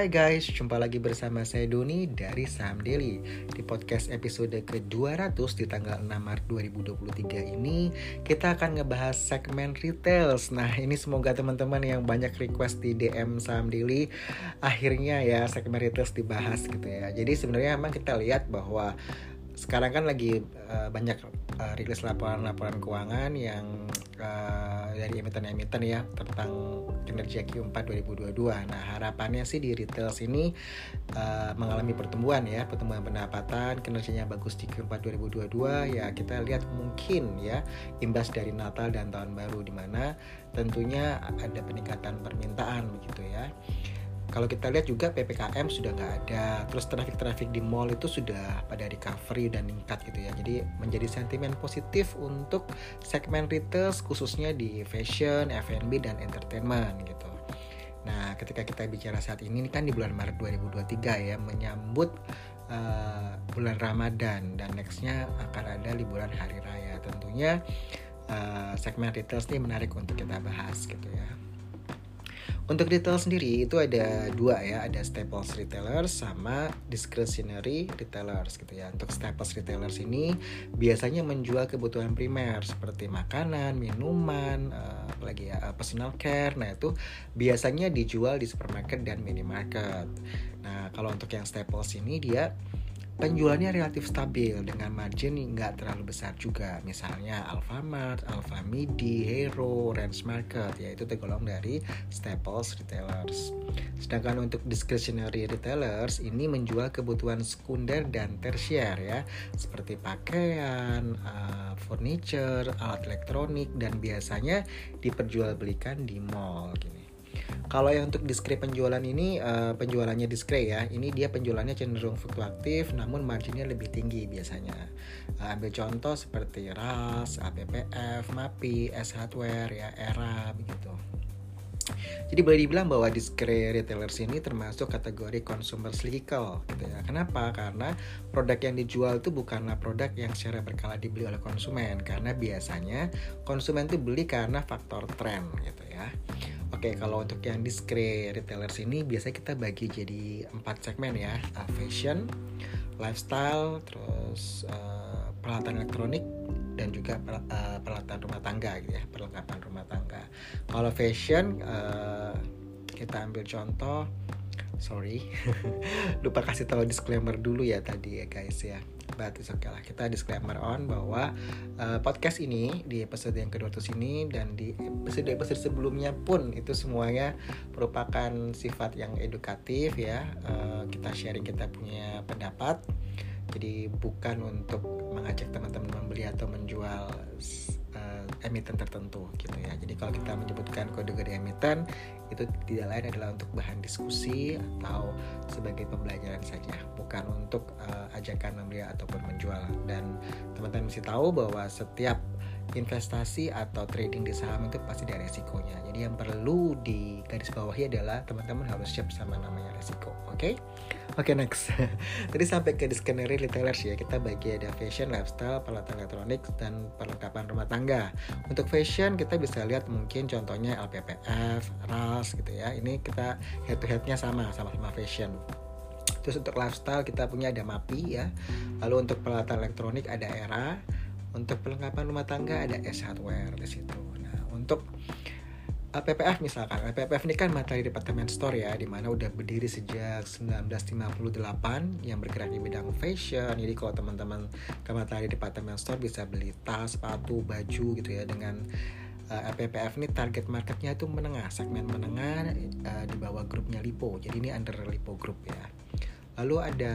Hai guys, jumpa lagi bersama saya Doni dari Saham Daily. Di podcast episode ke-200 di tanggal 6 Maret 2023 ini Kita akan ngebahas segmen retails. Nah ini semoga teman-teman yang banyak request di DM Saham Daily Akhirnya ya segmen retails dibahas gitu ya. Jadi sebenarnya memang kita lihat bahwa sekarang kan lagi uh, banyak uh, rilis laporan-laporan keuangan yang uh, dari emiten-emiten ya tentang kinerja Q4 2022. Nah, harapannya sih di retail sini uh, mengalami pertumbuhan ya, pertumbuhan pendapatan, kinerjanya bagus di Q4 2022 ya kita lihat mungkin ya imbas dari Natal dan tahun baru di mana tentunya ada peningkatan permintaan begitu ya kalau kita lihat juga ppkm sudah nggak ada terus traffic-traffic di mall itu sudah pada recovery dan meningkat gitu ya jadi menjadi sentimen positif untuk segmen retail khususnya di fashion, F&B dan entertainment gitu. Nah, ketika kita bicara saat ini kan di bulan Maret 2023 ya menyambut uh, bulan Ramadan dan nextnya akan ada liburan hari raya. Tentunya uh, segmen retail ini menarik untuk kita bahas gitu ya. Untuk retail sendiri itu ada dua ya, ada staples retailers sama discretionary retailers gitu ya. Untuk staples retailers ini biasanya menjual kebutuhan primer seperti makanan, minuman, uh, apalagi ya uh, personal care. Nah, itu biasanya dijual di supermarket dan minimarket. Nah, kalau untuk yang staples ini dia penjualannya relatif stabil dengan margin nggak terlalu besar juga. Misalnya Alfamart, Alfamidi, Hero, Range Market yaitu tergolong dari staples retailers. Sedangkan untuk discretionary retailers ini menjual kebutuhan sekunder dan tersier ya. Seperti pakaian, uh, furniture, alat elektronik dan biasanya diperjualbelikan di mall gini kalau yang untuk diskrep penjualan ini uh, penjualannya diskrep ya, ini dia penjualannya cenderung fluktuatif namun marginnya lebih tinggi biasanya. Uh, ambil contoh seperti RAS, APPF, MAPI, S Hardware ya, ERA begitu. Jadi boleh dibilang bahwa discrete retailers ini termasuk kategori consumer cyclical gitu ya. Kenapa? Karena produk yang dijual itu bukanlah produk yang secara berkala dibeli oleh konsumen karena biasanya konsumen itu beli karena faktor tren gitu ya. Oke, kalau untuk yang discrete retailers ini biasanya kita bagi jadi empat segmen ya, uh, fashion, lifestyle, terus uh, peralatan elektronik, dan juga uh, peralatan rumah tangga gitu ya, perlengkapan rumah tangga. Kalau fashion uh, kita ambil contoh, sorry, lupa kasih tahu disclaimer dulu ya tadi ya guys ya. But it's okay lah kita disclaimer on bahwa uh, podcast ini di episode yang ke-200 ini dan di episode-episode sebelumnya pun itu semuanya merupakan sifat yang edukatif ya. Uh, kita sharing kita punya pendapat jadi bukan untuk mengajak teman-teman membeli atau menjual uh, emiten tertentu gitu ya. Jadi kalau kita menyebutkan kode kode emiten itu tidak lain adalah untuk bahan diskusi atau sebagai pembelajaran saja, bukan untuk uh, ajakan membeli ataupun menjual. Dan teman-teman mesti tahu bahwa setiap investasi atau trading di saham itu pasti ada resikonya. Jadi yang perlu di garis bawahi adalah teman-teman harus siap sama namanya resiko. Oke? Okay? Oke okay, next. Tadi sampai ke discretionary retailers ya. Kita bagi ada fashion, lifestyle, peralatan elektronik dan perlengkapan rumah tangga. Untuk fashion kita bisa lihat mungkin contohnya LPPF, RAS gitu ya. Ini kita head to headnya sama sama-sama fashion. Terus untuk lifestyle kita punya ada MAPI ya. Lalu untuk peralatan elektronik ada ERA untuk perlengkapan rumah tangga ada S hardware di situ. Nah, untuk uh, PPF misalkan, PPF ini kan materi departemen store ya, di mana udah berdiri sejak 1958 yang bergerak di bidang fashion. Jadi kalau teman-teman ke materi departemen store bisa beli tas, sepatu, baju gitu ya dengan uh, PPF ini target marketnya itu menengah, segmen menengah uh, di bawah grupnya Lipo. Jadi ini under Lipo Group ya. Lalu ada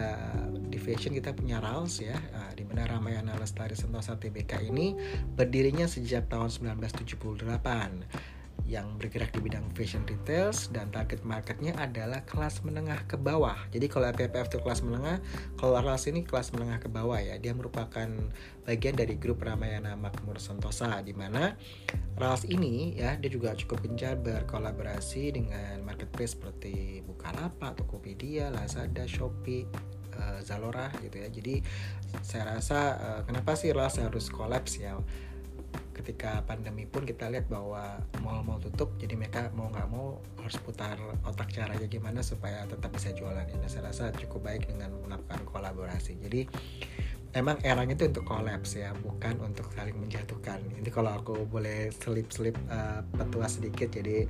di fashion kita punya Rals ya, uh, di mana Ramayana Lestari Sentosa TBK ini berdirinya sejak tahun 1978 yang bergerak di bidang fashion retails dan target marketnya adalah kelas menengah ke bawah. Jadi kalau PPF itu kelas menengah, kalau Rals ini kelas menengah ke bawah ya. Dia merupakan bagian dari grup Ramayana Makmur Sentosa di mana Rals ini ya dia juga cukup gencar berkolaborasi dengan marketplace seperti Bukalapak, Tokopedia, Lazada, Shopee, uh, Zalora gitu ya. Jadi saya rasa uh, kenapa sih Rals harus kolaps ya? Ketika pandemi pun kita lihat bahwa mall-mall tutup jadi mereka mau nggak mau harus putar otak caranya gimana supaya tetap bisa jualan ini. Saya rasa cukup baik dengan melakukan kolaborasi. Jadi emang eranya itu untuk kolaps ya bukan untuk saling menjatuhkan. Ini kalau aku boleh selip-selip uh, petua sedikit jadi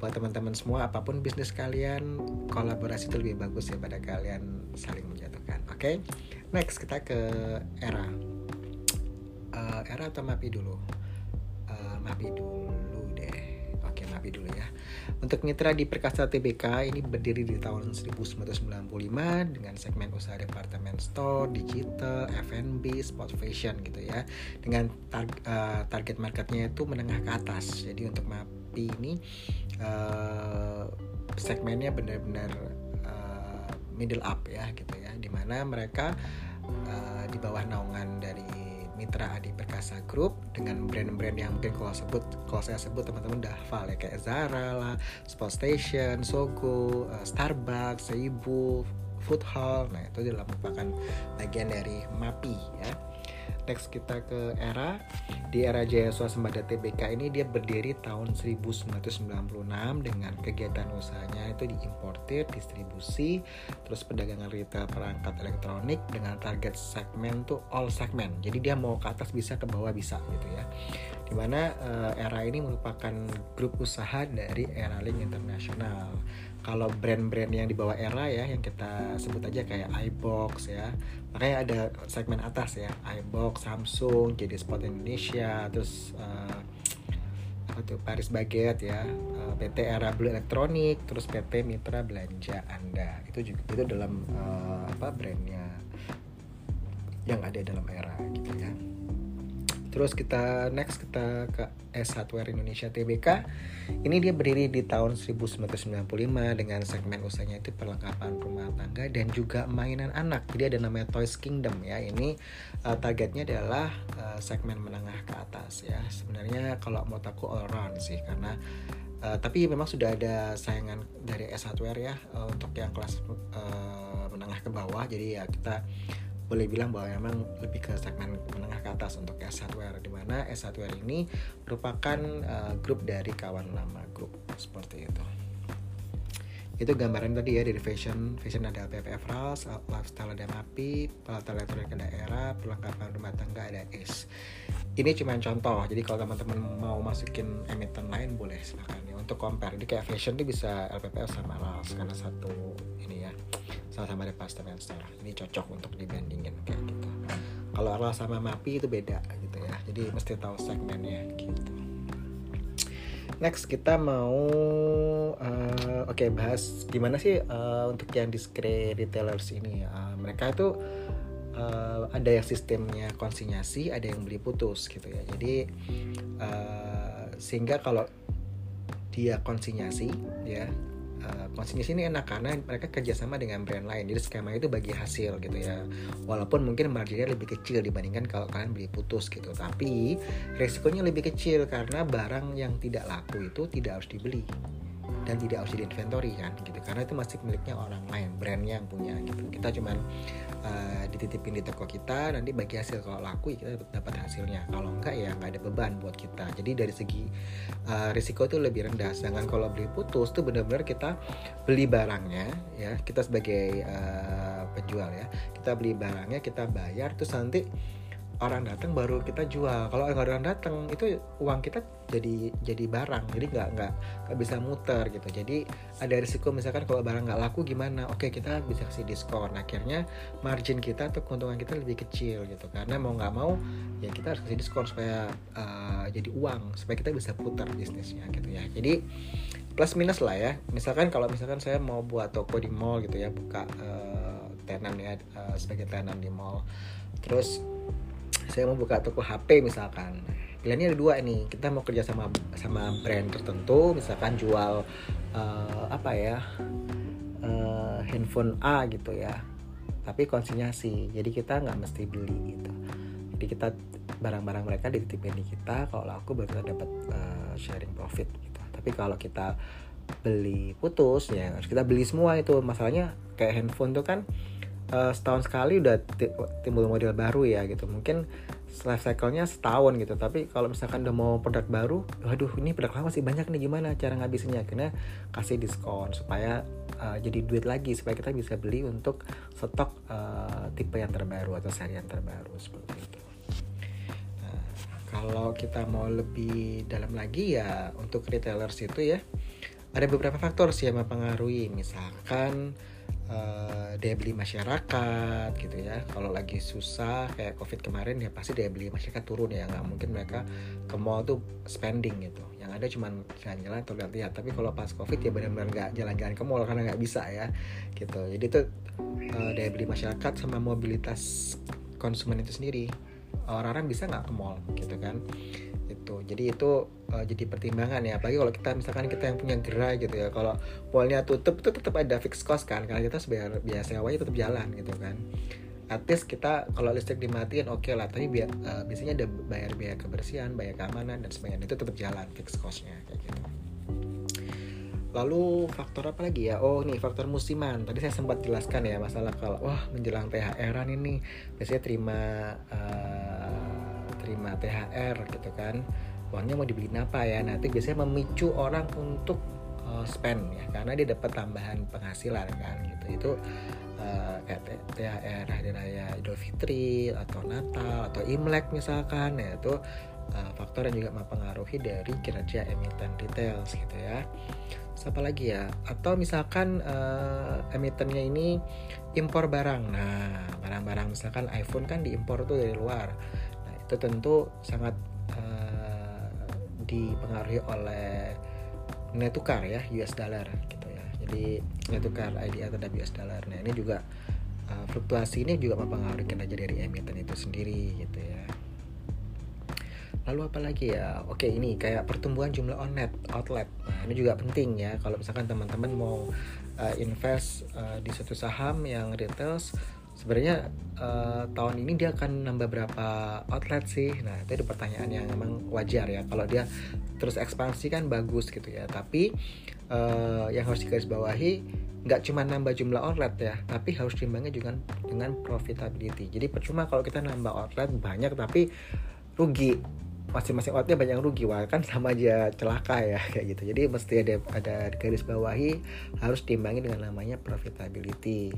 buat teman-teman semua apa pun bisnis kalian kolaborasi itu lebih bagus ya pada kalian saling menjatuhkan. Oke okay? next kita ke era uh, era atau mapi dulu uh, mapi dulu deh oke mapi dulu ya untuk mitra di Perkasa TBK ini berdiri di tahun 1995 dengan segmen usaha departemen store, digital, F&B, sport fashion gitu ya. Dengan tar uh, target marketnya itu menengah ke atas. Jadi untuk MAPI ini uh, segmennya benar-benar uh, middle up ya gitu ya. Di mana mereka uh, di bawah naungan dari mitra Adi Perkasa Group dengan brand-brand yang mungkin kalau sebut kalau saya sebut teman-teman udah hafal ya kayak Zara lah, Sport Station, Sogo, uh, Starbucks, Seibu, Food Hall. Nah, itu adalah merupakan bagian dari MAPI ya next kita ke era di era Jaya Swasembada TBK ini dia berdiri tahun 1996 dengan kegiatan usahanya itu diimportir, distribusi, terus perdagangan retail perangkat elektronik dengan target segmen tuh all segment. Jadi dia mau ke atas bisa ke bawah bisa gitu ya. Di mana uh, era ini merupakan grup usaha dari Era Link Internasional. Kalau brand-brand yang di bawah era ya yang kita sebut aja kayak iBox ya makanya ada segmen atas ya iBox Samsung jadi Spot Indonesia terus uh, apa tuh Paris Baguette ya uh, eh, PT Era Blue Elektronik terus PT Mitra Belanja Anda. Itu juga itu dalam uh, apa brandnya yang ada dalam era gitu ya Terus kita next kita ke S Hardware Indonesia TBK. Ini dia berdiri di tahun 1995 dengan segmen usahanya itu perlengkapan rumah tangga dan juga mainan anak. Jadi ada namanya Toys Kingdom ya. Ini uh, targetnya adalah uh, segmen menengah ke atas ya. Sebenarnya kalau mau takut all round sih karena Uh, tapi memang sudah ada sayangan dari S Hardware ya uh, untuk yang kelas uh, menengah ke bawah. Jadi ya kita boleh bilang bahwa memang lebih ke segmen menengah ke atas untuk S Hardware di mana S Hardware ini merupakan uh, grup dari kawan lama grup seperti itu itu gambaran tadi ya dari fashion fashion ada PPF Rals, lifestyle ada MAPI, peralatan elektronik ada era, perlengkapan rumah tangga ada S. Ini cuma contoh, jadi kalau teman-teman mau masukin emiten lain boleh silakan ya untuk compare. Jadi kayak fashion itu bisa LPPF sama Rals karena satu ini ya sama-sama department store ini cocok untuk dibandingin kayak gitu kalau Arla sama Mapi itu beda gitu ya. Jadi mesti tahu segmennya gitu. Next kita mau uh, oke okay, bahas gimana sih uh, untuk yang discrete retailers ini uh, mereka itu uh, ada yang sistemnya konsinyasi ada yang beli putus gitu ya. Jadi uh, sehingga kalau dia konsinyasi ya uh, konsinyasi ini enak karena mereka kerjasama dengan brand lain. Jadi skema itu bagi hasil gitu ya. Walaupun mungkin marginnya lebih kecil dibandingkan kalau kalian beli putus gitu. Tapi resikonya lebih kecil karena barang yang tidak laku itu tidak harus dibeli dan tidak harus di inventory kan gitu. Karena itu masih miliknya orang lain brandnya yang punya gitu. Kita cuman uh, dititipin di toko kita nanti bagi hasil kalau laku ya kita dapat hasilnya. Kalau enggak ya nggak ada beban buat kita. Jadi dari segi uh, risiko itu lebih rendah. Sedangkan kalau beli putus tuh benar-benar kita beli barangnya ya. Kita sebagai uh, penjual ya. Kita beli barangnya kita bayar terus nanti orang datang baru kita jual. Kalau orang datang itu uang kita jadi jadi barang. Jadi nggak nggak nggak bisa muter gitu. Jadi ada risiko misalkan kalau barang nggak laku gimana? Oke kita bisa kasih diskon. Akhirnya margin kita atau keuntungan kita lebih kecil gitu. Karena mau nggak mau ya kita harus kasih diskon supaya uh, jadi uang. Supaya kita bisa putar bisnisnya gitu ya. Jadi plus minus lah ya. Misalkan kalau misalkan saya mau buat toko di mall gitu ya buka uh, tenan ya uh, sebagai tenan di mall. Terus saya mau buka toko HP misalkan. Pilihannya ada dua nih kita mau kerja sama sama brand tertentu misalkan jual uh, apa ya uh, handphone A gitu ya. Tapi konsinyasi jadi kita nggak mesti beli gitu. Jadi kita barang-barang mereka dititipin di kita. Kalau laku baru kita dapat uh, sharing profit gitu. Tapi kalau kita beli putus ya harus kita beli semua itu. Masalahnya kayak handphone tuh kan uh, setahun sekali udah timbul model baru ya gitu. Mungkin life cycle-nya setahun gitu. Tapi kalau misalkan udah mau produk baru waduh ini produk lama sih banyak nih gimana cara ngabisinnya? Akhirnya kasih diskon supaya uh, jadi duit lagi supaya kita bisa beli untuk stok uh, tipe yang terbaru atau seri yang terbaru seperti itu. Nah, kalau kita mau lebih dalam lagi ya untuk retailers itu ya ada beberapa faktor sih yang mempengaruhi. Misalkan uh, daya beli masyarakat gitu ya. Kalau lagi susah kayak covid kemarin ya pasti daya beli masyarakat turun ya. Nggak mungkin mereka ke mall tuh spending gitu. Yang ada cuma jalan-jalan atau lihat-lihat. Tapi kalau pas covid ya benar-benar nggak jalan-jalan ke mall karena nggak bisa ya gitu. Jadi itu uh, daya beli masyarakat sama mobilitas konsumen itu sendiri orang-orang bisa nggak ke mall gitu kan. Itu jadi itu uh, jadi pertimbangan ya. Apalagi kalau kita misalkan kita yang punya gerai gitu ya kalau mallnya tutup itu tetap ada fixed cost kan. Karena kita sebayar biasa awalnya tetap jalan gitu kan. At least kita kalau listrik dimatiin oke okay lah. Tapi biar, uh, biasanya ada bayar biaya kebersihan bayar keamanan dan sebagainya. Itu tetap jalan fixed costnya kayak gitu. Lalu faktor apa lagi ya? Oh nih faktor musiman. Tadi saya sempat jelaskan ya masalah kalau wah menjelang THR-an ini biasanya terima uh, terima THR gitu kan. Uangnya mau dibeliin apa ya? Nanti biasanya memicu orang untuk uh, spend ya karena dia dapat tambahan penghasilan kan gitu. Itu uh, kayak THR hari raya Idul Fitri atau Natal atau Imlek misalkan ya itu uh, faktor yang juga mempengaruhi dari kinerja emiten retail gitu ya siapa lagi ya atau misalkan uh, emitennya ini impor barang nah barang-barang misalkan iPhone kan diimpor tuh dari luar itu tentu sangat uh, dipengaruhi oleh nilai tukar ya US dollar gitu ya. Jadi nilai tukar IDR terhadap US dollar. Nah ini juga uh, fluktuasi ini juga mempengaruhi kinerja dari emiten itu sendiri gitu ya. Lalu apa lagi ya? Oke ini kayak pertumbuhan jumlah outlet outlet. Nah ini juga penting ya. Kalau misalkan teman-teman mau uh, invest uh, di suatu saham yang retail sebenarnya uh, tahun ini dia akan nambah berapa outlet sih? Nah itu ada pertanyaan yang memang wajar ya. Kalau dia terus ekspansi kan bagus gitu ya. Tapi uh, yang harus digarisbawahi nggak cuma nambah jumlah outlet ya tapi harus diimbangi juga dengan profitability. Jadi percuma kalau kita nambah outlet banyak tapi rugi. Masing-masing outletnya banyak yang rugi wah kan sama aja celaka ya kayak gitu. Jadi mesti ada ada garis bawahi harus diimbangi dengan namanya profitability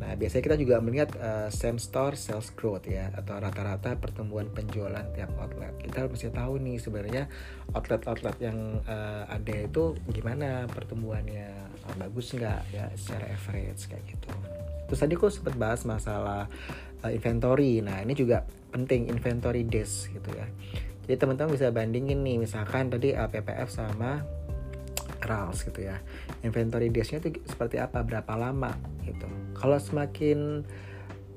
nah biasanya kita juga melihat uh, same store sales growth ya atau rata-rata pertumbuhan penjualan tiap outlet. Kita mesti tahu nih sebenarnya outlet-outlet yang uh, ada itu gimana pertumbuhannya uh, bagus nggak ya secara average kayak gitu. Terus tadi aku sempat bahas masalah uh, inventory. Nah ini juga penting inventory days gitu ya. Jadi teman-teman bisa bandingin nih misalkan tadi LPPF sama RALS gitu ya inventory daysnya itu seperti apa berapa lama gitu. Kalau semakin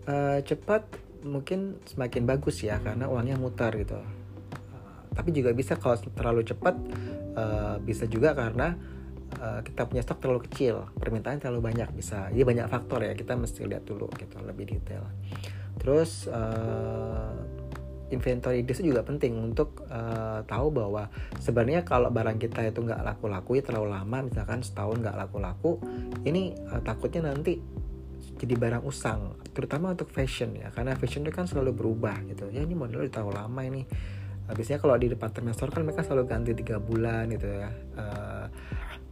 uh, cepat mungkin semakin bagus ya karena uangnya mutar gitu. Uh, tapi juga bisa kalau terlalu cepat uh, bisa juga karena uh, kita punya stok terlalu kecil permintaan terlalu banyak bisa. Jadi banyak faktor ya kita mesti lihat dulu gitu lebih detail. Terus uh, inventory days juga penting untuk uh, tahu bahwa sebenarnya kalau barang kita itu nggak laku-laku ya terlalu lama misalkan setahun nggak laku-laku ini uh, takutnya nanti jadi barang usang terutama untuk fashion ya. Karena fashion itu kan selalu berubah gitu. Ya ini modelnya terlalu lama ini. Biasanya kalau di departemen store kan mereka selalu ganti tiga bulan gitu ya. Uh,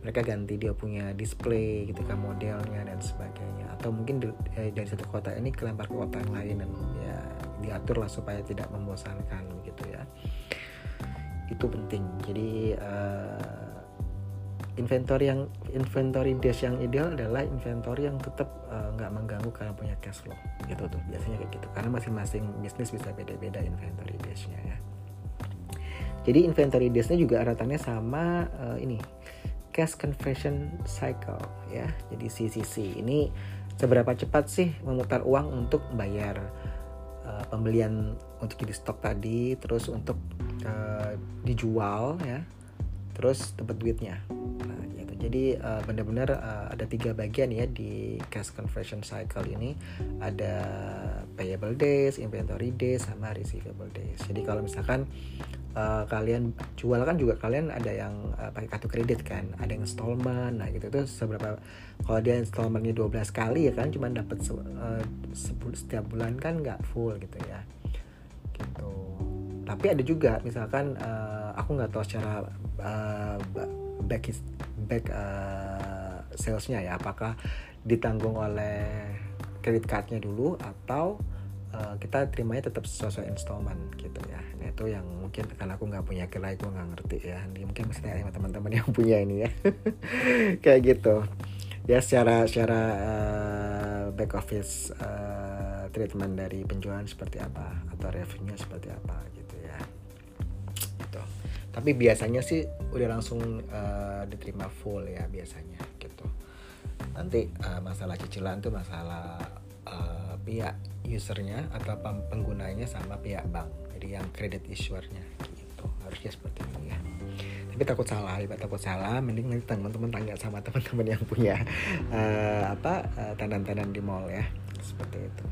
mereka ganti dia punya display gitu kan modelnya dan sebagainya. Atau mungkin eh, dari satu kota ini kelempar ke kota yang lain dan ya diatur lah supaya tidak membosankan gitu ya. Itu penting. Jadi uh, inventory yang inventory days yang ideal adalah inventory yang tetap eh, nggak uh, mengganggu karena punya cash flow. Gitu tuh. Biasanya kayak gitu. Karena masing-masing bisnis bisa beda-beda inventory daysnya ya. Jadi inventory daysnya juga aratannya sama uh, ini cash conversion cycle ya. Jadi CCC ini seberapa cepat sih memutar uang untuk bayar pembelian untuk jadi stok tadi, terus untuk uh, dijual ya, terus dapat duitnya. Jadi uh, benar-benar uh, ada tiga bagian ya di cash conversion cycle ini. Ada payable days, inventory days, sama receivable days. Jadi kalau misalkan uh, kalian jual kan juga kalian ada yang uh, pakai kartu kredit kan ada yang installment nah gitu itu seberapa kalau dia installmentnya 12 kali ya kan cuma dapat uh, setiap bulan kan nggak full gitu ya gitu tapi ada juga misalkan uh, aku nggak tahu secara uh, back back uh, salesnya ya. Apakah ditanggung oleh kredit cardnya dulu atau uh, kita terimanya tetap sesuai installment gitu ya. Nah itu yang mungkin karena aku nggak punya kira aku nggak ngerti ya. Ini mungkin mesti tanya teman-teman yang punya ini ya. Kayak gitu. Ya secara secara uh, back office uh, treatment dari penjualan seperti apa atau revenue seperti apa gitu tapi biasanya sih udah langsung uh, diterima full ya biasanya gitu. Nanti uh, masalah cicilan tuh masalah uh, pihak usernya atau penggunanya sama pihak bank. Jadi yang credit issuernya gitu. Harusnya seperti ini ya. Tapi takut salah ya takut salah. Mending nanti teman-teman tanya sama teman-teman yang punya uh, apa tandan-tandan di mall ya. Seperti itu.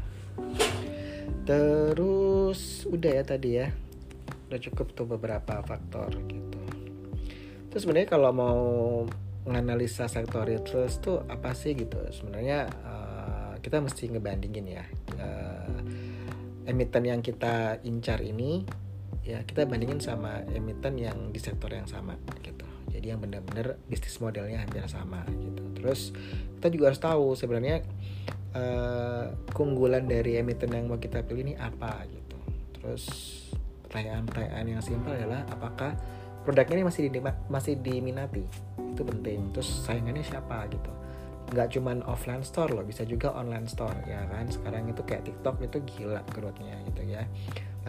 Terus udah ya tadi ya udah cukup tuh beberapa faktor gitu. Terus sebenarnya kalau mau menganalisa sektor terus tuh apa sih gitu? Sebenarnya uh, kita mesti ngebandingin ya uh, emiten yang kita incar ini ya kita bandingin sama emiten yang di sektor yang sama gitu. Jadi yang benar-benar bisnis modelnya hampir sama gitu. Terus kita juga harus tahu sebenarnya uh, keunggulan dari emiten yang mau kita pilih ini apa gitu. Terus pertanyaan-pertanyaan yang simpel adalah apakah produknya ini masih di, masih diminati? Itu penting. Terus saingannya siapa gitu? Nggak cuman offline store loh bisa juga online store ya kan? Sekarang itu kayak TikTok itu gila growthnya gitu ya.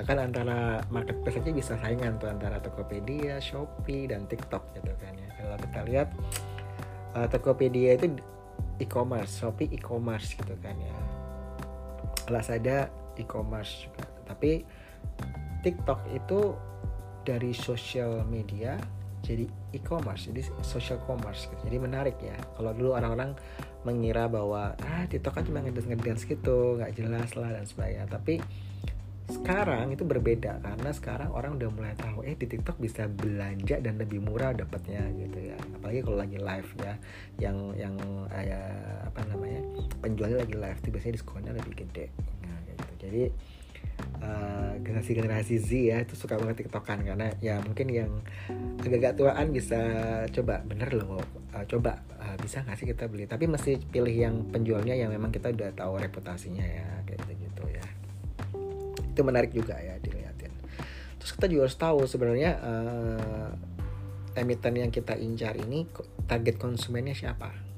Bahkan antara marketplace aja bisa saingan tuh antara Tokopedia, Shopee dan TikTok gitu kan ya. Kalau kita lihat uh, Tokopedia itu e-commerce, Shopee e-commerce gitu kan ya. Lazada e-commerce juga. Tapi TikTok itu dari social media jadi e-commerce jadi social commerce gitu. jadi menarik ya kalau dulu orang-orang mengira bahwa ah TikTok kan cuma ngedance ngedance gitu nggak jelas lah dan sebagainya tapi sekarang itu berbeda karena sekarang orang udah mulai tahu eh di TikTok bisa belanja dan lebih murah dapatnya gitu ya apalagi kalau lagi live ya yang yang ya, apa namanya penjualnya lagi live itu biasanya diskonnya lebih gede nah, gitu. jadi uh, generasi-generasi Z ya itu suka banget tiktokan. Karena ya mungkin yang agak-agak tuaan bisa coba. Bener loh uh, coba. Uh, bisa nggak sih kita beli? Tapi mesti pilih yang penjualnya yang memang kita udah tahu reputasinya ya kayak gitu, gitu ya. Itu menarik juga ya dilihatin. Terus kita juga harus tahu sebenarnya uh, emiten yang kita incar ini target konsumennya siapa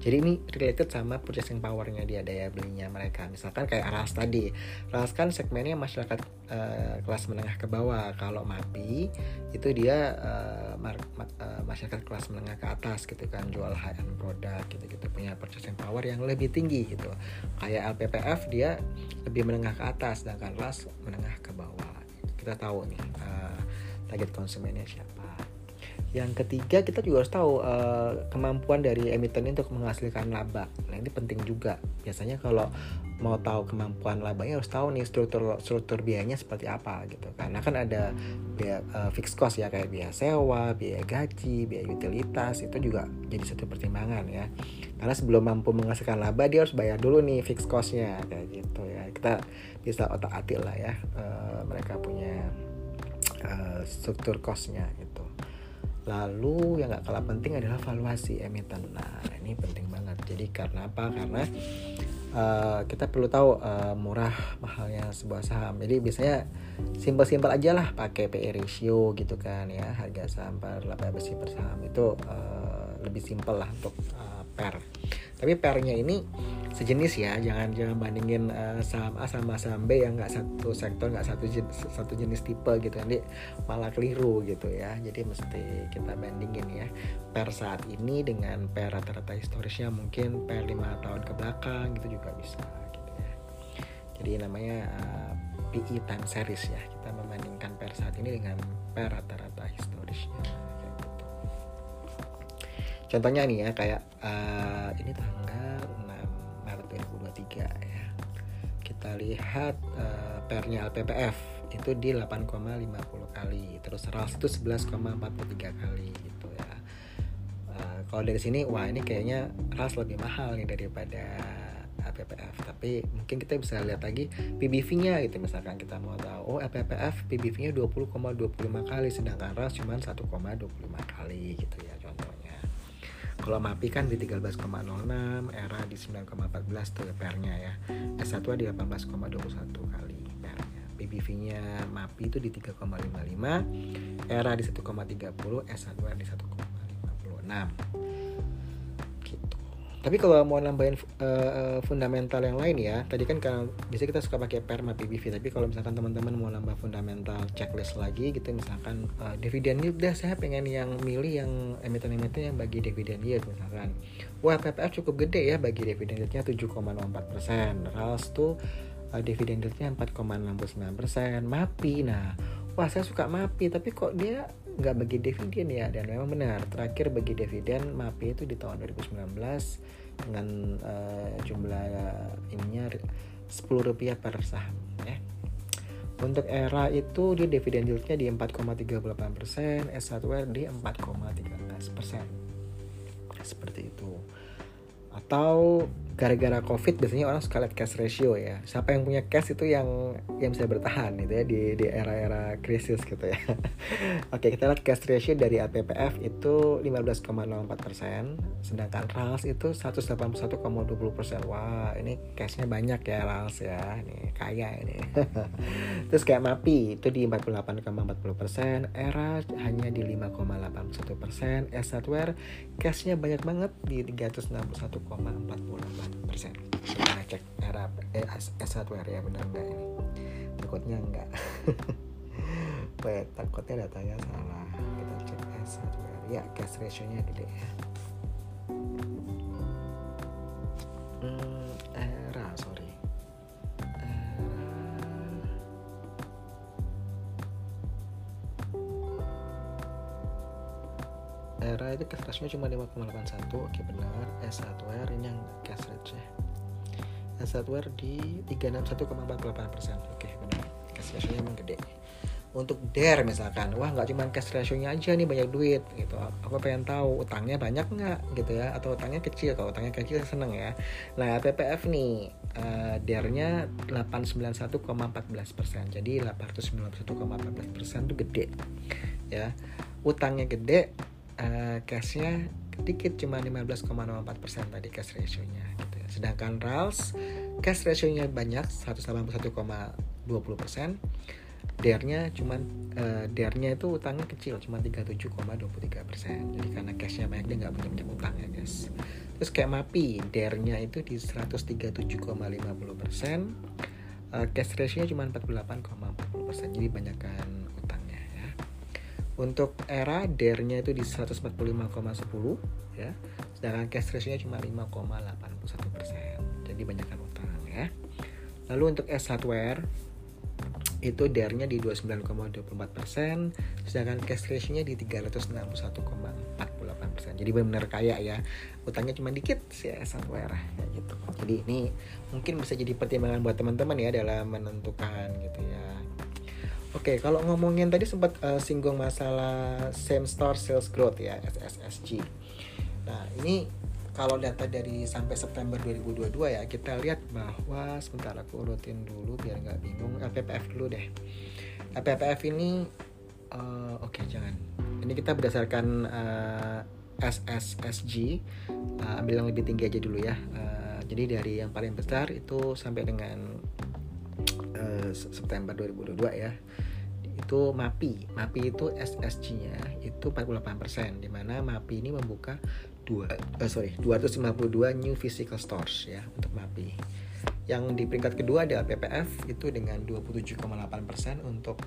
jadi ini related sama purchasing powernya dia daya belinya mereka. Misalkan kayak Aras tadi. Aras kan segmennya masyarakat uh, kelas menengah ke bawah. Kalau MAPI itu dia uh, mar, uh, masyarakat kelas menengah ke atas gitu kan. Jual high end produk gitu gitu punya purchasing power yang lebih tinggi gitu. Kayak LPPF dia lebih menengah ke atas. Sedangkan Ras menengah ke bawah. Kita tahu nih uh, target konsumennya siapa yang ketiga kita juga harus tahu uh, kemampuan dari emiten untuk menghasilkan laba. Nah ini penting juga. Biasanya kalau mau tahu kemampuan labanya harus tahu nih struktur struktur biayanya seperti apa gitu. Karena kan ada biaya uh, fixed cost ya kayak biaya sewa, biaya gaji, biaya utilitas itu juga jadi satu pertimbangan ya. Karena sebelum mampu menghasilkan laba dia harus bayar dulu nih fixed costnya kayak gitu ya. Kita bisa otak atik lah ya. Uh, mereka punya uh, struktur costnya gitu. Lalu yang gak kalah penting adalah valuasi emiten. Nah ini penting banget. Jadi karena apa? Karena uh, kita perlu tahu uh, murah mahalnya sebuah saham. Jadi biasanya simpel-simpel aja lah pakai PE ratio gitu kan ya harga saham per laba bersih per saham itu uh, lebih simpel lah untuk uh, per. Tapi pernya ini sejenis ya jangan jangan bandingin uh, saham A sama saham B yang nggak satu sektor nggak satu jenis, satu jenis tipe gitu. Nanti malah keliru gitu ya. Jadi mesti kita bandingin ya. Per saat ini dengan per rata-rata historisnya mungkin per lima tahun ke belakang gitu juga bisa gitu ya. Jadi namanya uh, eh, PE time series ya. Kita membandingkan per saat ini dengan per rata-rata historisnya. Contohnya nih ya kayak uh, ini tanggal 2023 ya. Kita lihat uh, pernya LPPF itu di 8,50 kali terus RALS itu 11,43 kali gitu ya. Uh, kalau dari sini wah ini kayaknya RALS lebih mahal nih daripada LPPF tapi mungkin kita bisa lihat lagi PBV-nya gitu misalkan kita mau tahu oh LPPF PBV-nya 20,25 kali sedangkan RAS cuma 1,25 kali gitu ya kalau MAPI kan di 13,06 ERA di 9,14 tuh PR-nya ya. S1 di 18,21 kali PR-nya PBV-nya MAPI itu di 3,55 ERA di 1,30 S1 di 1,56 tapi kalau mau nambahin uh, fundamental yang lain ya, tadi kan kalau biasanya kita suka pakai perma PBV, tapi kalau misalkan teman-teman mau nambah fundamental checklist lagi gitu, misalkan uh, dividen yield, dah saya pengen yang milih yang emiten-emiten yang bagi dividen yield misalkan. Wah PPF cukup gede ya bagi dividen yieldnya 7,04 persen, RALS tuh uh, dividen yieldnya 4,69 persen, MAPI, nah. Wah saya suka MAPI, tapi kok dia nggak bagi dividen ya dan memang benar. Terakhir bagi dividen MAPI itu di tahun 2019 dengan uh, jumlah ininya 10 rupiah per saham ya. Untuk era itu di dividen yieldnya di 4,38 persen, S1R di 4,13 persen. Seperti itu. Atau gara-gara covid biasanya orang suka lihat cash ratio ya. Siapa yang punya cash itu yang yang bisa bertahan gitu ya di di era-era krisis gitu ya. Oke kita lihat cash ratio dari APPF itu 15,04 persen sedangkan RALS itu 181,20 persen. Wah ini cashnya banyak ya RALS ya. Ini kaya ini. Terus kayak MAPI itu di 48,40 persen ERA hanya di 5,81 persen. S1R cashnya banyak banget di 361,48 persen. Kita cek era eh, S1 ya benar enggak ini? Takutnya enggak takutnya datanya salah. Kita cek S1 ya cash ratio nya gede ya. Hmm, era era itu cash ratio cuma 5,81 oke benar. S1R ini yang cash ratio S1R di 361,48 persen oke benar. Cash ratio emang gede. Untuk DER misalkan wah nggak cuma cash ratio nya aja nih banyak duit gitu. Aku pengen tahu utangnya banyak nggak gitu ya atau utangnya kecil. Kalau utangnya kecil seneng ya. Nah PPF nih uh, DER nya 891,14 persen. Jadi 891,14 persen itu gede ya. Utangnya gede cashnya dikit cuma 15,04 persen tadi cash ratio-nya gitu ya. Sedangkan RALS cash ratio-nya banyak 181,20 persen. DER-nya cuma uh, DER-nya itu utangnya kecil cuma 37,23 persen. Jadi karena cashnya banyak dia nggak punya banyak utang ya guys. Terus kayak MAPI DER-nya itu di 137,50 persen. Uh, cash ratio-nya cuma 48,40 persen. Jadi banyakkan untuk era DER-nya itu di 145,10 ya. Sedangkan cash ratio-nya cuma 5,81 persen. Jadi banyakkan utang ya. Lalu untuk S1R itu DER-nya di 29,24 persen, sedangkan cash ratio-nya di 361,48 persen. Jadi benar-benar kaya ya. Utangnya cuma dikit sih S1R ya gitu. Jadi ini mungkin bisa jadi pertimbangan buat teman-teman ya dalam menentukan gitu ya Oke, okay, kalau ngomongin tadi sempat uh, singgung masalah same store sales growth ya, SSSG. Nah, ini kalau data dari sampai September 2022 ya, kita lihat bahwa sebentar aku urutin dulu biar nggak bingung. LPPF dulu deh. LPPF ini uh, oke okay, jangan. Ini kita berdasarkan uh, SSSG, uh, ambil yang lebih tinggi aja dulu ya. Uh, jadi dari yang paling besar itu sampai dengan September 2022 ya itu MAPI MAPI itu SSG-nya itu 48% di mana MAPI ini membuka dua uh, sorry 252 new physical stores ya untuk MAPI yang di peringkat kedua ada PPF itu dengan 27,8% untuk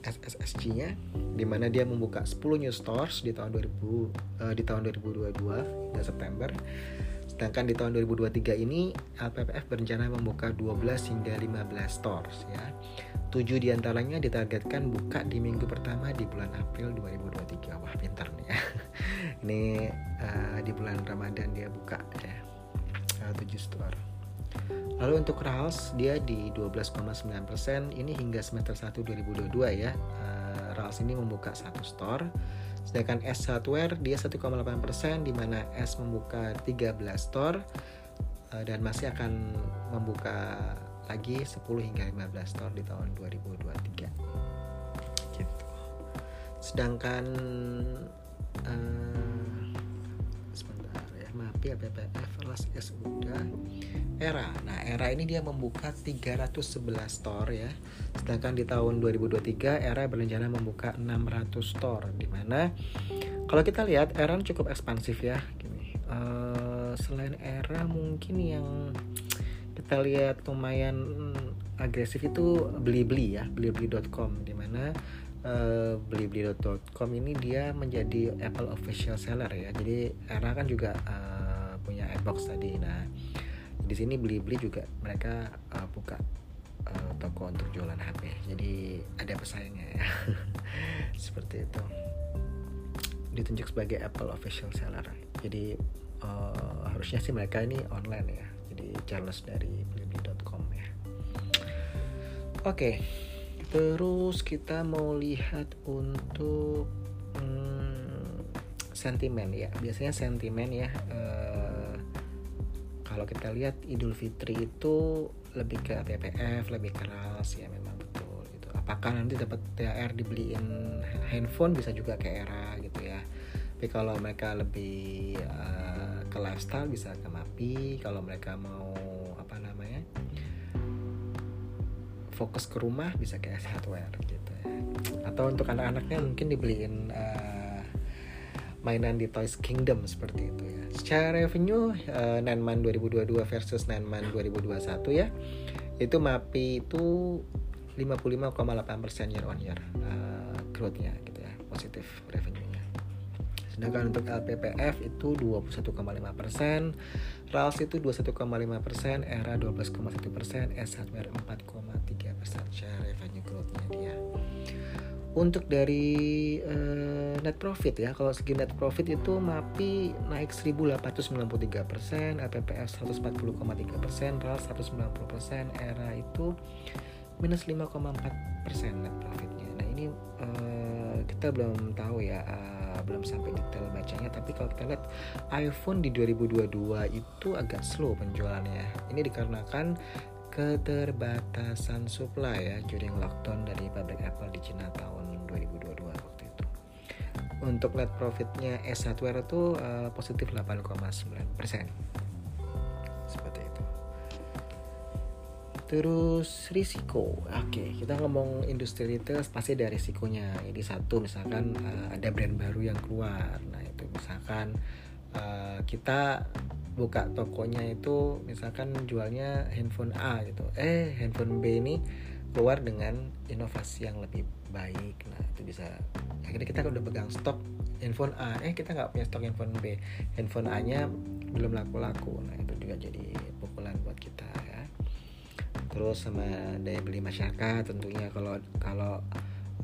SSSG-nya di mana dia membuka 10 new stores di tahun 2000 uh, eh, di tahun 2022 hingga September. Sedangkan di tahun 2023 ini LPPF berencana membuka 12 hingga 15 stores ya. 7 di antaranya ditargetkan buka di minggu pertama di bulan April 2023. Wah pintar nih ya. ini uh, di bulan Ramadan dia buka ya. Uh, 7 store. Lalu untuk RALS dia di 12,9% ini hingga semester 1 2022 ya. Uh, RALS ini membuka satu store. Sedangkan S Hardware dia 1,8% di mana S membuka 13 store dan masih akan membuka lagi 10 hingga 15 store di tahun 2023. Gitu. Sedangkan uh, sebentar ya, MAPI, RAS S udah Era. Nah, Era ini dia membuka 311 store ya. Sedangkan di tahun 2023 Era berencana membuka 600 store di mana kalau kita lihat Era cukup ekspansif ya gini. Uh, selain Era mungkin yang kita lihat lumayan agresif itu beli-beli ya, beli-beli.com di mana uh, beli-beli.com ini dia menjadi Apple official seller ya. Jadi Era kan juga uh, punya iBox tadi. Nah, di sini beli-beli juga mereka uh, buka uh, toko untuk jualan HP jadi ada pesaingnya ya. Seperti itu. Ditunjuk sebagai Apple official seller. Jadi uh, harusnya sih mereka ini online ya jadi Charles dari blibli.com ya oke okay. terus kita mau lihat untuk hmm, sentimen ya biasanya sentimen ya uh, kalau kita lihat Idul Fitri itu lebih ke TPF, lebih keras ya memang betul gitu. Apakah nanti dapat THR dibeliin handphone bisa juga ke era gitu ya. Tapi kalau mereka lebih ke lifestyle bisa ke MAPI, kalau mereka mau apa namanya? fokus ke rumah bisa ke Hardware gitu ya. Atau untuk anak-anaknya mungkin dibeliin uh, mainan di Toys Kingdom seperti itu ya. Secara revenue uh, Nanman 2022 versus Nanman 2021 ya. Itu MAPI itu 55,8% year on year uh, growth-nya gitu ya, positif revenue-nya. Sedangkan untuk LPPF itu 21,5%, RALS itu 21,5%, ERA 12,1%, S Hardware 4,3% share revenue growth-nya dia. Untuk dari uh, net profit ya kalau segi net profit itu MAPI naik 1893 persen LPPF 140,3 persen RAL 190 persen ERA itu minus 5,4 persen net profitnya. Nah ini uh, kita belum tahu ya uh, belum sampai detail bacanya tapi kalau kita lihat iPhone di 2022 itu agak slow penjualannya ini dikarenakan keterbatasan supply ya during lockdown dari pabrik Apple di Cina tahun 2022 waktu itu. Untuk net profitnya S Hardware itu uh, positif 8,9 persen. Terus risiko, oke kita ngomong industri retail pasti ada risikonya. Ini satu misalkan uh, ada brand baru yang keluar, nah itu misalkan uh, kita buka tokonya itu misalkan jualnya handphone A gitu. Eh handphone B ini keluar dengan inovasi yang lebih baik. Nah itu bisa. Akhirnya kita udah pegang stok handphone A. Eh kita nggak punya stok handphone B. Handphone A nya belum laku-laku. Nah itu juga jadi pukulan buat kita. ya terus sama daya beli masyarakat tentunya kalau kalau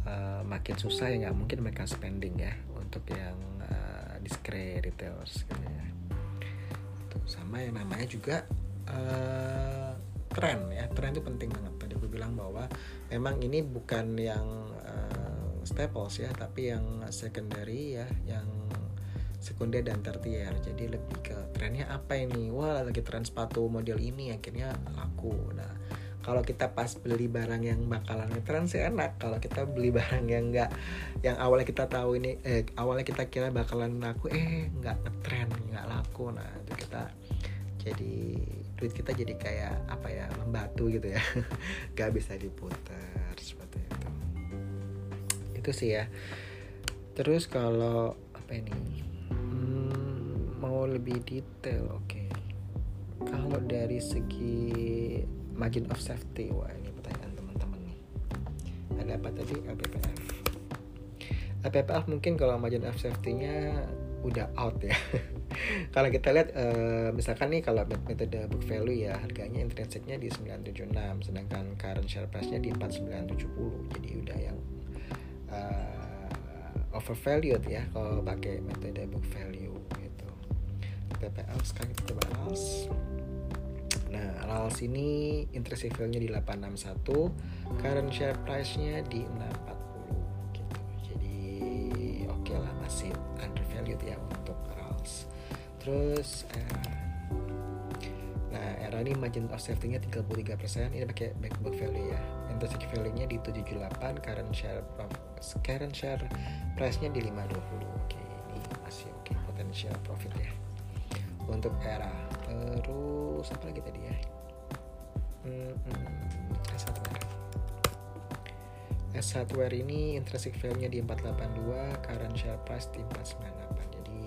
uh, makin susah ya nggak mungkin mereka spending ya untuk yang uh, discreet retailers gitu ya. Sama yang namanya juga uh, tren ya tren itu penting banget. Tadi aku bilang bahwa memang ini bukan yang uh, staples ya tapi yang secondary ya yang sekunder dan tertier. Jadi lebih ke trennya apa ini? Wah lagi tren sepatu model ini akhirnya laku. Nah kalau kita pas beli barang yang bakalan ngetren sih enak. Kalau kita beli barang yang enggak yang awalnya kita tahu ini eh awalnya kita kira bakalan laku eh nggak ngetren nggak laku. Nah itu kita jadi duit kita jadi kayak apa ya membatu gitu ya. Gak bisa diputar seperti itu. Itu sih ya. Terus kalau apa ini? Hmm, mau lebih detail oke. Okay. kalau dari segi margin of safety. Wah ini pertanyaan teman-teman nih. Ada apa tadi? LPPF LPPF mungkin kalau margin of safety-nya udah out ya. Kalau kita lihat uh, misalkan nih kalau metode book value ya harganya intrinsiknya di 976 sedangkan current share price-nya di 4970 jadi udah yang uh, overvalued ya kalau pakai metode book value gitu. PPL sekarang kita bahas Nah, RALS ini intrinsic value-nya di 861, current share price-nya di 640 gitu. Jadi oke okay lah masih undervalued ya untuk RALS. Terus eh, Nah, era ini margin of safety-nya 33%, ini pakai back book value ya. Intrinsic value-nya di 78, current share current share price-nya di 520. Oke, ini masih oke okay. potensial profit ya. Untuk era terus apa lagi tadi ya hmm, hmm, S hardware S hardware ini intrinsic value nya di 482 current share price di 498 jadi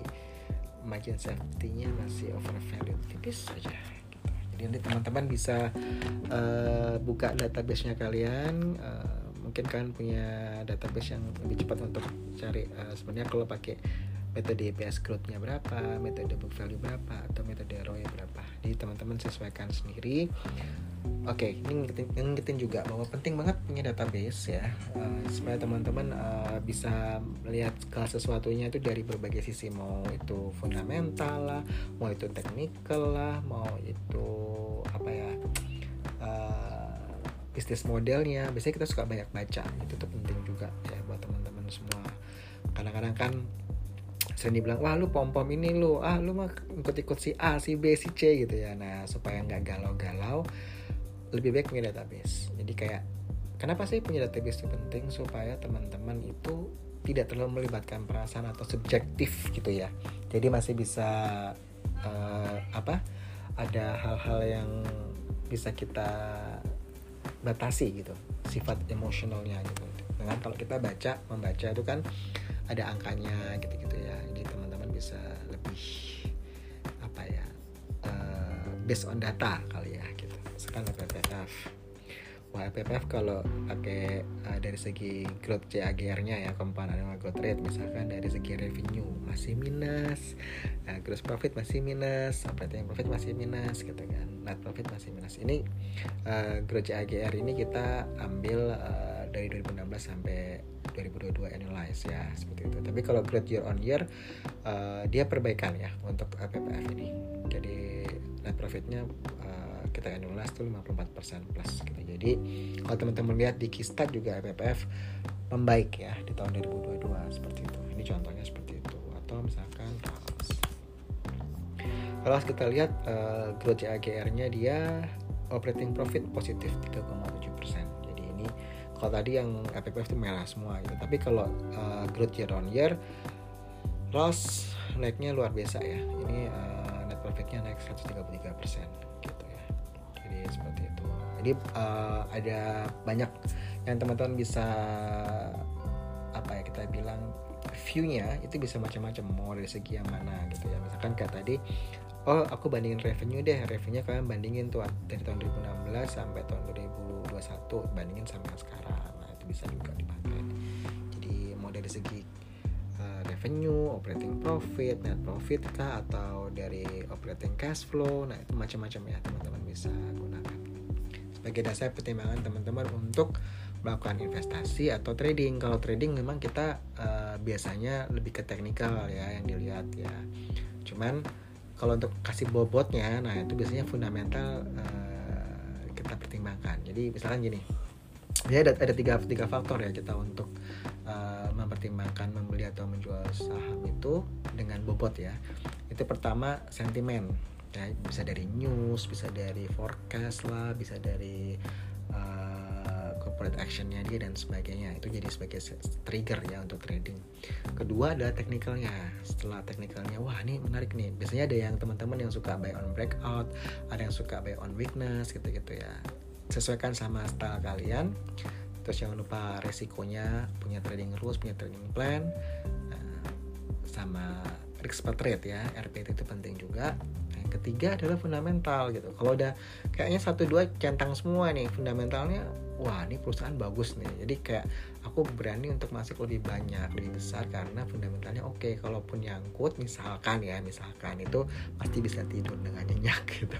margin safety nya masih overvalued tipis saja gitu. jadi nanti teman-teman bisa uh, buka database nya kalian uh, mungkin kalian punya database yang lebih cepat untuk cari uh, sebenarnya kalau pakai metode EPS growth-nya berapa, metode book value berapa, atau metode ROI berapa. Jadi teman-teman sesuaikan sendiri. Oke, okay, ini ngingetin, juga bahwa penting banget punya database ya, uh, supaya teman-teman uh, bisa melihat segala sesuatunya itu dari berbagai sisi, mau itu fundamental lah, mau itu technical lah, mau itu apa ya, uh, bisnis modelnya. Biasanya kita suka banyak baca, itu tuh penting juga ya buat teman-teman semua. Kadang-kadang kan sering dibilang wah lu pom pom ini lu ah lu mah ikut ikut si A si B si C gitu ya nah supaya nggak galau-galau lebih baik punya database. Jadi kayak kenapa sih punya database itu penting supaya teman-teman itu tidak terlalu melibatkan perasaan atau subjektif gitu ya? Jadi masih bisa uh, apa ada hal-hal yang bisa kita batasi gitu sifat emosionalnya gitu. Dengan kalau kita baca membaca itu kan ada angkanya gitu-gitu ya. Jadi teman-teman bisa lebih apa ya uh, based on data kali ya gitu misalkan PPF wah PPF kalau pakai uh, dari segi growth CAGR-nya ya compound annual growth rate misalkan dari segi revenue masih minus uh, gross profit masih minus operating profit masih minus gitu kan net profit masih minus ini uh, growth CAGR ini kita ambil uh, dari 2016 sampai 2022 annualize ya seperti itu. Tapi kalau growth year on year uh, dia perbaikan ya untuk PPF ini. Jadi net profitnya uh, kita annualize tuh 54% plus gitu. Jadi kalau teman-teman lihat di Kistat juga PPF membaik ya di tahun 2022 seperti itu. Ini contohnya seperti itu. Atau misalkan kalau kita lihat uh, growth CAGR-nya dia operating profit positif 3,7 persen kalau tadi yang FPF itu merah semua gitu tapi kalau uh, growth year on year loss naiknya luar biasa ya ini uh, net profitnya naik 133 persen jadi seperti itu. Jadi uh, ada banyak yang teman-teman bisa apa ya kita bilang viewnya itu bisa macam-macam mau dari segi yang mana gitu ya. Misalkan kayak tadi oh aku bandingin revenue deh. Revenue kalian bandingin tuh dari tahun 2016 sampai tahun 2000 2021 bandingin sama yang sekarang. Nah itu bisa juga dipakai. Jadi mau dari segi uh, revenue operating profit net profit kah atau dari operating cash flow nah itu macam-macam ya teman-teman bisa gunakan sebagai dasar pertimbangan teman-teman untuk melakukan investasi atau trading. Kalau trading memang kita uh, biasanya lebih ke teknikal ya yang dilihat ya. Cuman kalau untuk kasih bobotnya, nah itu biasanya fundamental uh, kita pertimbangkan jadi misalkan gini ya ada tiga tiga faktor ya kita untuk uh, mempertimbangkan saham itu dengan bobot ya. Itu pertama sentimen ya bisa dari news bisa dari forecast lah bisa dari uh, corporate actionnya dia dan sebagainya. Itu jadi sebagai trigger ya untuk trading. Kedua adalah teknikalnya setelah teknikalnya wah ini menarik nih. Biasanya ada yang teman-teman yang suka buy on breakout ada yang suka buy on weakness gitu-gitu ya. Sesuaikan sama style kalian. Terus jangan lupa resikonya punya trading rules punya trading plan sama trade ya RPT itu penting juga. Yang ketiga adalah fundamental gitu. Kalau udah kayaknya satu dua centang semua nih fundamentalnya wah ini perusahaan bagus nih. Jadi kayak aku berani untuk masuk lebih banyak lebih besar karena fundamentalnya oke. Okay. kalaupun nyangkut misalkan ya misalkan itu pasti bisa tidur dengan nyenyak gitu.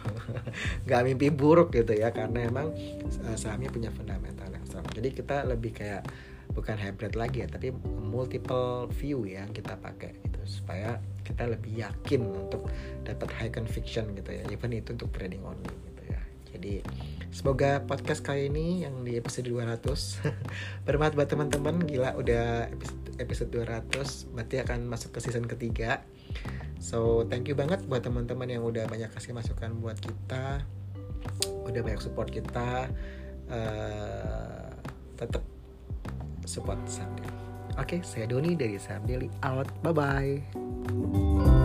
Nggak mimpi buruk gitu ya karena emang eh, sahamnya punya fundamental yang strong jadi kita lebih kayak bukan hybrid lagi ya tapi multiple view yang kita pakai supaya kita lebih yakin untuk dapat high conviction gitu ya even itu untuk trading only gitu ya Jadi semoga podcast kali ini yang di episode 200 bermanfaat buat teman-teman. Gila udah episode, episode 200 berarti akan masuk ke season ketiga. So thank you banget buat teman-teman yang udah banyak kasih masukan buat kita, udah banyak support kita. Uh, tetap support Sam Oke, saya Doni dari Sam Daily out. Bye bye.